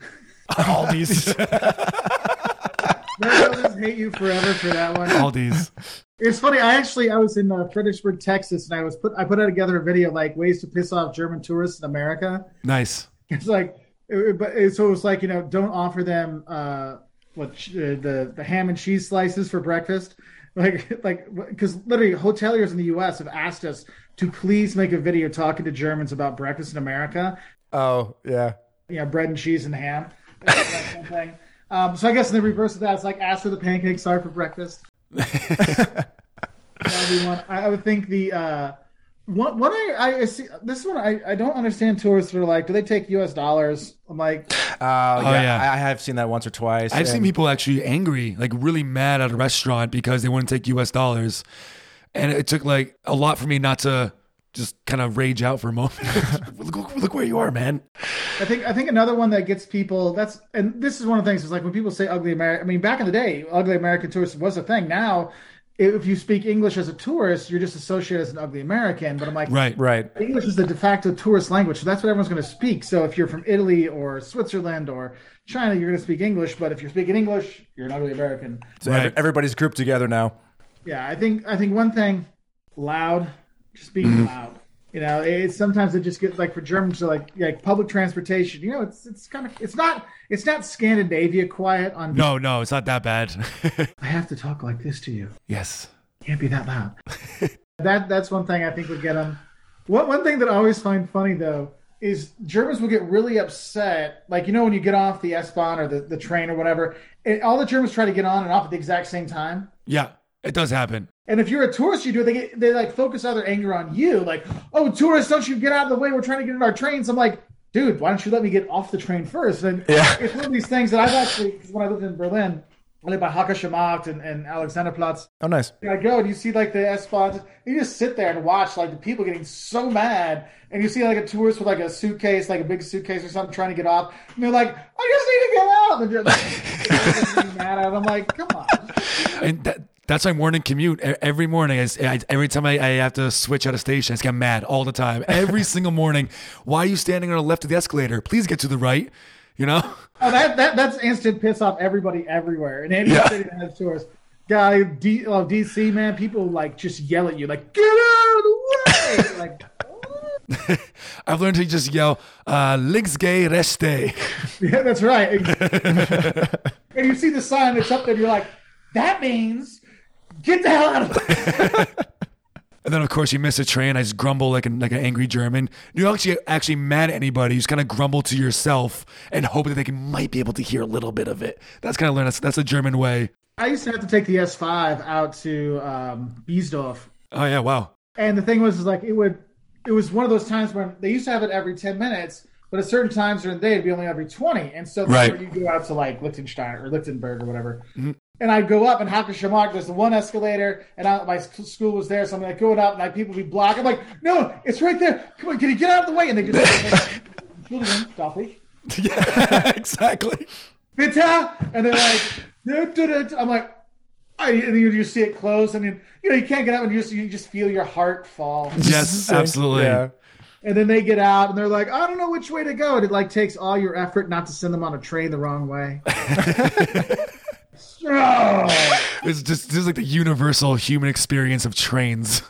Aldi's. They'll just hate you forever for that one. Aldi's. It's funny. I actually I was in uh, Fredericksburg, Texas, and I was put I put out together a video like ways to piss off German tourists in America. Nice. It's like, but it, so it was like you know don't offer them uh what uh, the the ham and cheese slices for breakfast. Like like because literally hoteliers in the U.S. have asked us to please make a video talking to Germans about breakfast in America. Oh, yeah. yeah, bread and cheese and ham. That kind of thing. Um, so I guess in the reverse of that, it's like ask for the pancakes, sorry for breakfast. That one. I, I would think the uh, one, one I, I see this one I, I don't understand tourists that are like, do they take U.S. dollars? I'm like, Uh, yeah, yeah. I, I have seen that once or twice. I've seen people actually angry, like really mad at a restaurant because they wouldn't take US dollars. And it took like a lot for me not to just kind of rage out for a moment. look, look, look where you are, man. I think I think another one that gets people that's and this is one of the things is like when people say ugly American. I mean, back in the day, ugly American tourist was a thing. Now, if you speak English as a tourist, you're just associated as an ugly American. But I'm like, Right. Right. English is the de facto tourist language, so that's what everyone's going to speak. So if you're from Italy or Switzerland or China, you're going to speak English. But if you're speaking English, you're an ugly American. So Right. everybody's grouped together now. Yeah, I think I think one thing, loud, just being loud. You know, it's sometimes it just gets like for Germans, to like like public transportation. You know, it's it's kind of it's not it's not Scandinavia quiet on. No, no, it's not that bad. I have to talk like this to you. yes. Can't be that loud. that that's one thing I think would get them. One one thing that I always find funny though is Germans will get really upset, like you know when you get off the S Bahn or the, the train or whatever, all the Germans try to get on and off at the exact same time. Yeah, it does happen. And if you're a tourist, you do it. They get, they like focus all their anger on you, like, "Oh, tourists, don't you get out of the way? We're trying to get in our trains." I'm like, "Dude, why don't you let me get off the train first? And Yeah. it's one of these things that I've actually, 'cause when I lived in Berlin, I lived by Hackescher Markt and, and Alexanderplatz. Oh, nice. I go and you see like the S spots, you just sit there and watch like the people getting so mad, and you see like a tourist with like a suitcase, like a big suitcase or something, trying to get off, and they're like, "I just need to get out," and they're like, mad at. it. I'm like, "Come on." And that, that's my morning commute. Every morning, I, I- every time I, I have to switch out of station, I just get mad all the time. Every single morning. Why are you standing on the left of the escalator? Please get to the right. You know? Oh, that, that that's instant piss off everybody everywhere in any Yeah. city that has tourists. Guy, D, oh, DC man, people like just yell at you like, "Get out of the way!" like, I've learned to just yell, uh, links gay reste. yeah, that's right. and you see the sign that's up there, and you're like, "That means get the hell out of the And then, of course, you miss a train. I just grumble like an, like an angry German. You don't actually actually mad at anybody. You just kind of grumble to yourself and hope that they can, might be able to hear a little bit of it. That's kind of learn. That's, that's a German way. I used to have to take the S5 out to um, Biesdorf, Oh, yeah. Wow. and the thing was, is like it would. It was one of those times when they used to have it every ten minutes, but at certain times during the day it'd be only every twenty, and so Right. you go out to like Liechtenstein or Lichtenberg or whatever. And I'd go up and Hackescher Markt, there's the one escalator, and I, my school was there, so I'm like going up, and like people would be blocking. I'm like, no, it's right there. Come on, can you get out of the way? And they just, Entschuldigung, darf ich? yeah, exactly. bitte? And they're like. I'm like, I, and you just see it close, and then you know you can't get out, and you just you just feel your heart fall. Yes, absolutely. Yeah. And then they get out, and they're like, I don't know which way to go. And it like takes all your effort not to send them on a train the wrong way. Oh, It's just this is like the universal human experience of trains.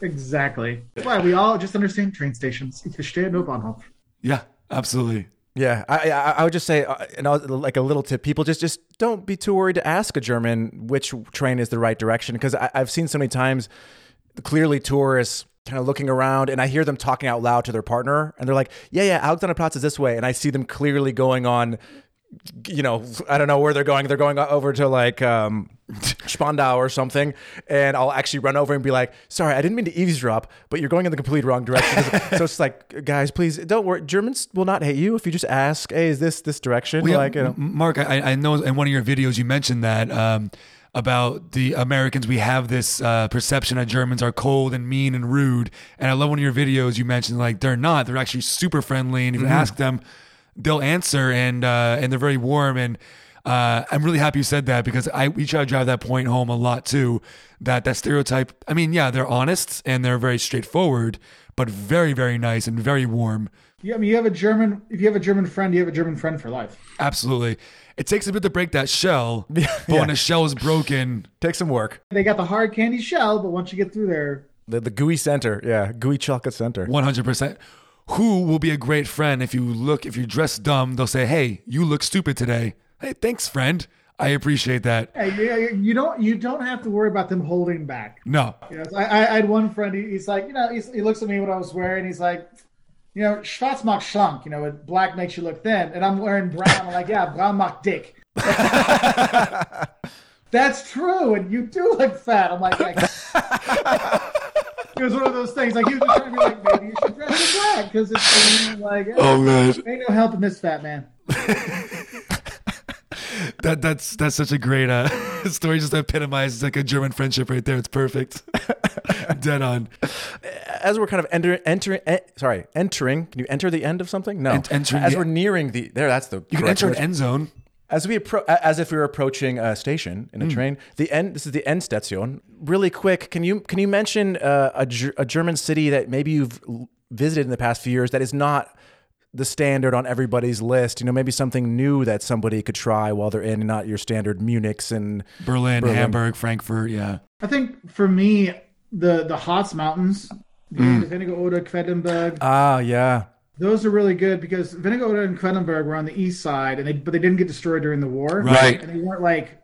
exactly. That's why we all just understand train stations. Ich verstehe nur Bahnhof. Yeah, absolutely. Yeah, I, I I would just say, uh, and I'll- like a little tip, people just just don't be too worried to ask a German which train is the right direction because I've seen so many times, clearly tourists kind of looking around, and I hear them talking out loud to their partner, and they're like, "Yeah, yeah, Alexanderplatz is this way," and I see them clearly going on. You know, I don't know where they're going. They're going over to like um, Spandau or something, and I'll actually run over and be like, "Sorry, I didn't mean to eavesdrop, but you're going in the complete wrong direction." so it's like, guys, please don't worry. Germans will not hate you if you just ask, "Hey, is this this direction?" Well, like, you know, Mark, I, I know in one of your videos you mentioned that um, about the Americans. We have this uh, perception that Germans are cold and mean and rude. And I love one of your videos you mentioned like they're not. They're actually super friendly, and if you ask them, they'll answer, and uh, and they're very warm. And uh, I'm really happy you said that because I we try to drive that point home a lot too. That that stereotype. I mean, yeah, they're honest and they're very straightforward, but very very nice and very warm. Yeah, I mean, you have a German. If you have a German friend, you have a German friend for life. Absolutely. It takes a bit to break that shell, but when the shell is broken, take some work. They got the hard candy shell, but once you get through there, The the gooey center, yeah, gooey chocolate center. 100%. Who will be a great friend if you look, if you dress dumb, they'll say, hey, you look stupid today. Hey, thanks, friend. I appreciate that. hey, you, don't you don't have to worry about them holding back. No. You know, I, I had one friend. He's like, you know, he's, he looks at me when I was wearing. He's like, you know, schwarz macht schlank. You know, it- black makes you look thin, and I'm wearing brown. I'm like, yeah, brown macht dick. That's true, and you do look fat. I'm like, like it was one of those things. Like he was just trying to be like, maybe you should dress in black because it's like, Oh, man. ain't no helping this fat man. That, that's that's such a great uh, story. Just epitomizes like a German friendship right there. It's perfect. Dead on. As we're kind of enter, entering, eh, sorry, entering. Can you enter the end of something? No. Ent- entering As the- we're nearing the there, that's the You can enter an end zone. As we appro- as if we were approaching a station in a train. The end. This is the end station. Really quick, can you can you mention uh, a, a German city that maybe you've visited in the past few years that is not the standard on everybody's list? You know, maybe something new that somebody could try while they're in, and not your standard Munich's and Berlin, Berlin. Hamburg, Frankfurt. Yeah. I think for me, the the Harz Mountains, the Mm. Oder, Quedlinburg, ah, yeah, those are really good because Wernigerode and Quedlinburg were on the east side, and they but they didn't get destroyed during the war, Right. And they weren't like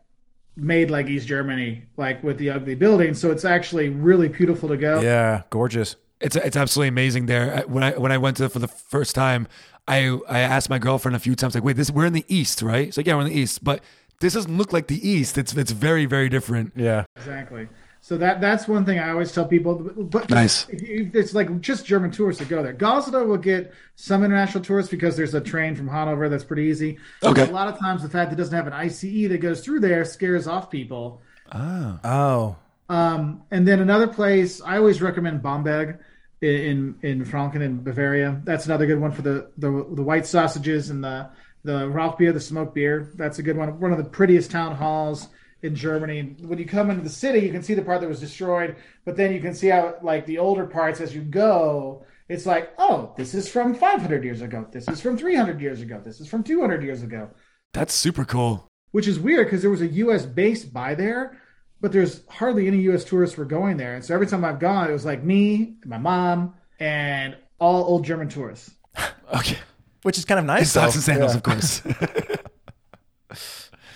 made like East Germany, like with the ugly buildings. So it's actually really beautiful to go. yeah, gorgeous. It's it's absolutely amazing there. When I when I went to for the first time, I I asked my girlfriend a few times like, "Wait, this we're in the east, right?" So like, "Yeah, we're in the east," but this doesn't look like the east. It's it's very very different. Yeah. Exactly. So that that's one thing I always tell people. But Nice. it's like just German tourists that go there. Goslar will get some international tourists because there's a train from Hanover that's pretty easy. Okay. A lot of times, the fact that it doesn't have an ICE that goes through there scares off people. Ah, Oh. Um, and then another place I always recommend Bamberg in in Franken in Bavaria. That's another good one for the the, the white sausages and the the Rauch beer, the smoked beer. That's a good one. One of the prettiest town halls in Germany. When you come into the city, you can see the part that was destroyed, but then you can see how like the older parts as you go. It's like, oh, this is from 500 years ago. This is from 300 years ago. This is from 200 years ago that's super cool. which is weird because there was a U.S. base by there, but there's hardly any U.S. tourists were going there. And so every time I've gone, it was like me, my mom, and all old German tourists. Okay, Which is kind of nice. socks though. and sandals, Yeah. of course.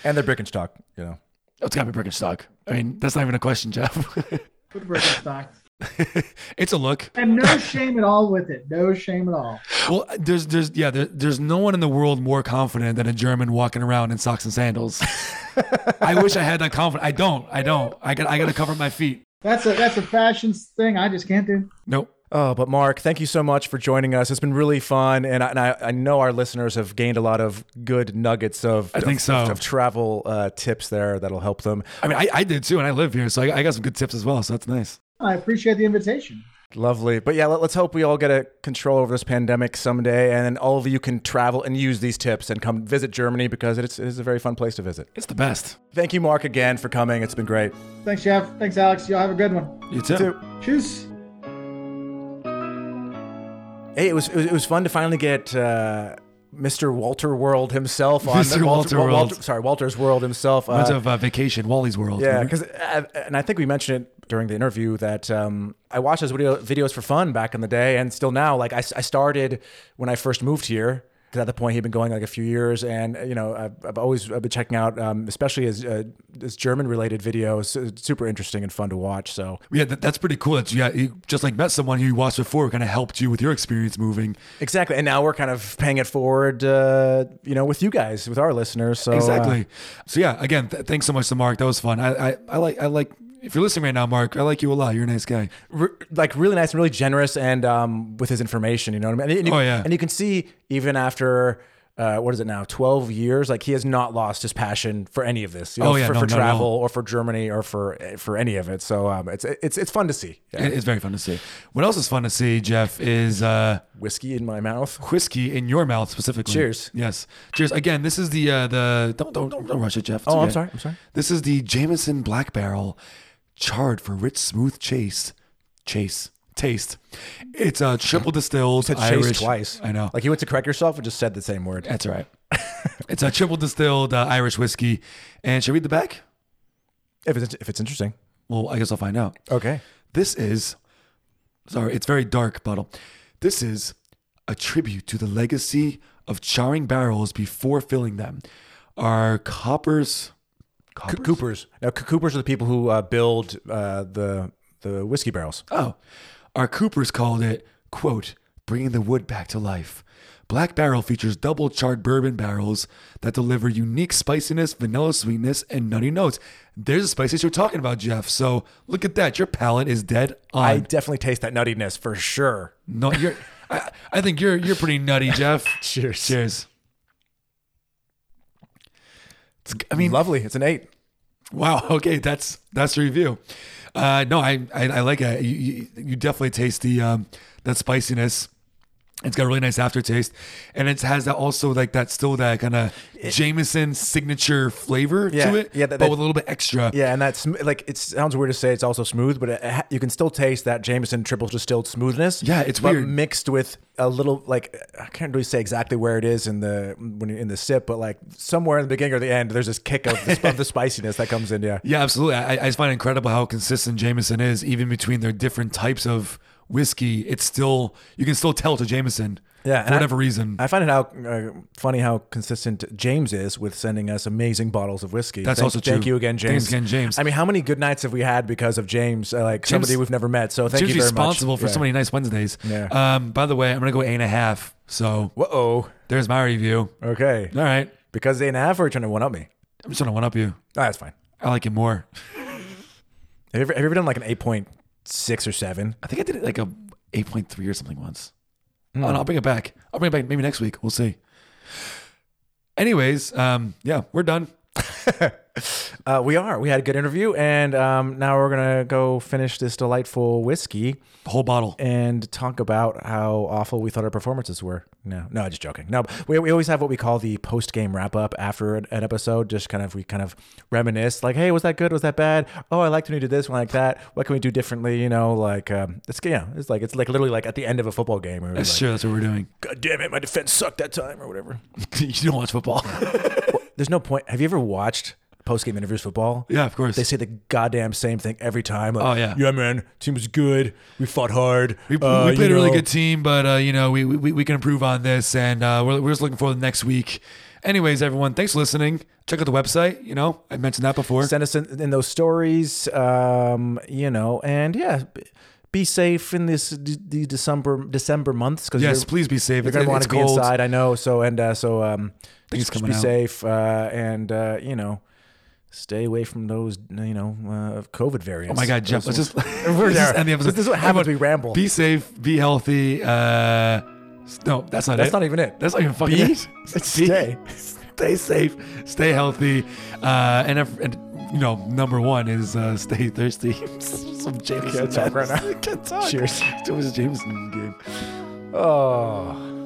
And they're Birkenstock, you know. It's got to be Birkenstock. I mean, that's not even a question, Jeff. With Birkenstocks. it's a look. And no shame at all with it. No shame at all. Well, there's there's yeah, there, there's no one in the world more confident than a German walking around in socks and sandals. I wish I had that confidence. I don't. I don't. I got I got to cover my feet. That's a that's a fashion thing I just can't do. Nope. Oh, but Mark, thank you so much for joining us. It's been really fun, and I, and I, I know our listeners have gained a lot of good nuggets of I think of, so. of travel uh, tips there that'll help them. I mean, I, I did too, and I live here, so I, I got some good tips as well. So that's nice. I appreciate the invitation. Lovely, but yeah, let, us hope we all get a control over this pandemic someday, and then all of you can travel and use these tips and come visit Germany because it's it is a very fun place to visit. It's the best. Thank you, Mark, again for coming. It's been great. Thanks, Jeff. Thanks, Alex. Y'all have a good one. You too. Too. Cheers. Hey, it was it was, it was fun to finally get uh, Mr. Wolters World himself on Mr. Walter Wal- World. sorry, Wolters World himself. Uh, of uh, vacation, Wally's World. yeah, because and I think we mentioned it during the interview that um, I watched those video videos for fun back in the day, and still now. Like I, I started when I first moved here. Because at that point he'd been going like a few years, and you know I've, I've always I've been checking out, um, especially his uh, his German related videos. It's super interesting and fun to watch. So yeah, that, that's pretty cool. That you, yeah, you just like met someone who you watched before, kind of helped you with your experience moving. exactly, and now we're kind of paying it forward, uh, you know, with you guys, with our listeners. So uh, Exactly. so yeah, again, th- thanks so much to Mark. That was fun. I, I, I like I like if you're listening right now, Mark, I like you a lot. You're a nice guy. re- like really nice and really generous and um, with his information you know what i mean and you, Oh, yeah. and you can see even after uh, what is it now 12 years like he has not lost his passion for any of this you know, Oh, yeah, for, no, for at travel all. or for germany or for for any of it so um, it's it's it's fun to see yeah. It's very fun to see. What else is fun to see, Jeff, is uh, whiskey in my mouth whiskey in your mouth specifically. Cheers. Yes. Cheers. Again, this is the uh, the don't don't don't, don't rush it, Jeff. It's oh i'm sorry i'm sorry This is the Jameson Black Barrel, charred for rich, smooth chase, chase taste. It's a triple distilled said chase Irish. twice I know. like you went to correct yourself and just said the same word That's all right. it's a triple distilled uh, Irish whiskey. And should I read the back? if it's if it's interesting Well, I guess I'll find out. okay This is, sorry, it's very dark bottle. This is a tribute to the legacy of charring barrels before filling them. Our coppers, C- coopers now coopers are the people who uh, build uh, the the whiskey barrels Oh, our Coopers called it, quote, bringing the wood back to life. Black Barrel features double charred bourbon barrels that deliver unique spiciness, vanilla sweetness, and nutty notes. There's the spices you're talking about, Jeff. So look at that. Your palate is dead on. i definitely taste that nuttiness for sure no, you're. I, I think you're you're pretty nutty, Jeff. cheers Cheers. It's, I mean, lovely it's an eight Wow. Okay, that's that's the review. Uh, no, I, I I like it. You, you, you definitely taste the um, that spiciness. It's got a really nice aftertaste, and it has that also like that still that kind of Jameson signature flavor Yeah, to it, yeah, that- but that- with a little bit extra. Yeah, and that's like it sounds weird to say it's also smooth, but it, you can still taste that Jameson triple distilled smoothness. Yeah, it's weird. mixed with a little like I can't really say exactly where it is in the when in the sip, but like somewhere in the beginning or the end, there's this kick of the, of the spiciness that comes in. Yeah, Yeah, absolutely. I, I just find it incredible how consistent Jameson is, even between their different types of whiskey. It's still you can still tell to Jameson. Yeah, for and I- whatever reason. I find it how uh, funny how consistent James is with sending us amazing bottles of whiskey. That's Thank- also Thank you again, James. Thanks again, James. I mean, how many good nights have we had because of James? Uh, like somebody we've never met. So thank Jim's you very responsible much. for Yeah. so many nice Wednesdays. Yeah. Um, by the way, I'm gonna go eight and a half. So Whoa. there's my review. Okay. All right. Because eight and a half, or you're trying to one up me? I'm just trying to one up you. Oh, that's fine. I like it more. Have you, ever, have you ever done like an eight point six or seven? I think I did it like a 8.3 or something once. Hmm. Oh, no, I'll bring it back. I'll bring it back maybe next week. We'll see. Anyways, um, yeah, we're done. Uh, we are. We had a good interview, and um, now we're gonna go finish this delightful whiskey The whole bottle. and talk about how awful we thought our performances were. No, no, just joking. No, we, we always have what we call the post game wrap up after an, an episode. Just kind of we kind of reminisce, like, hey, was that good? Was that bad? Oh, I liked when you did this, one like that. What can we do differently? You know, like um, it's yeah, it's like it's like literally like at the end of a football game. Or That's like, true. That's what we're doing. God damn it, my defense sucked that time, or whatever. you don't watch football. There's no point. Have you ever watched post game interviews football? yeah, of course. They say the goddamn same thing every time. Like, Oh, yeah. yeah, man. Team was good. We fought hard. We, Uh, we played a really good team, but uh, you know we, we we can improve on this, and uh, we're, we're just looking forward to next week. Anyways, everyone, thanks for listening. Check out the website. You know, I mentioned that before. Send us in, in those stories. Um, you know, and yeah, be safe in this the December December months because Yes, please be safe. you're gonna want to be cold. inside. I know. So and uh, so um, Things just be out. safe uh, and uh, you know. Stay away from those, you know, uh, COVID variants. Oh my God, Jeff! Let's just, We're there. end the episode. This is what happens we ramble. Be safe. Be healthy. Uh, no, that's not That's it. not even it. That's not even fucking Be- it. It's stay. Stay safe. Stay healthy. Uh, and, if, and you know, number one is uh, stay thirsty. Some Jameson. Can't talk right now. Can't talk. Cheers. It was a Jameson game. Oh.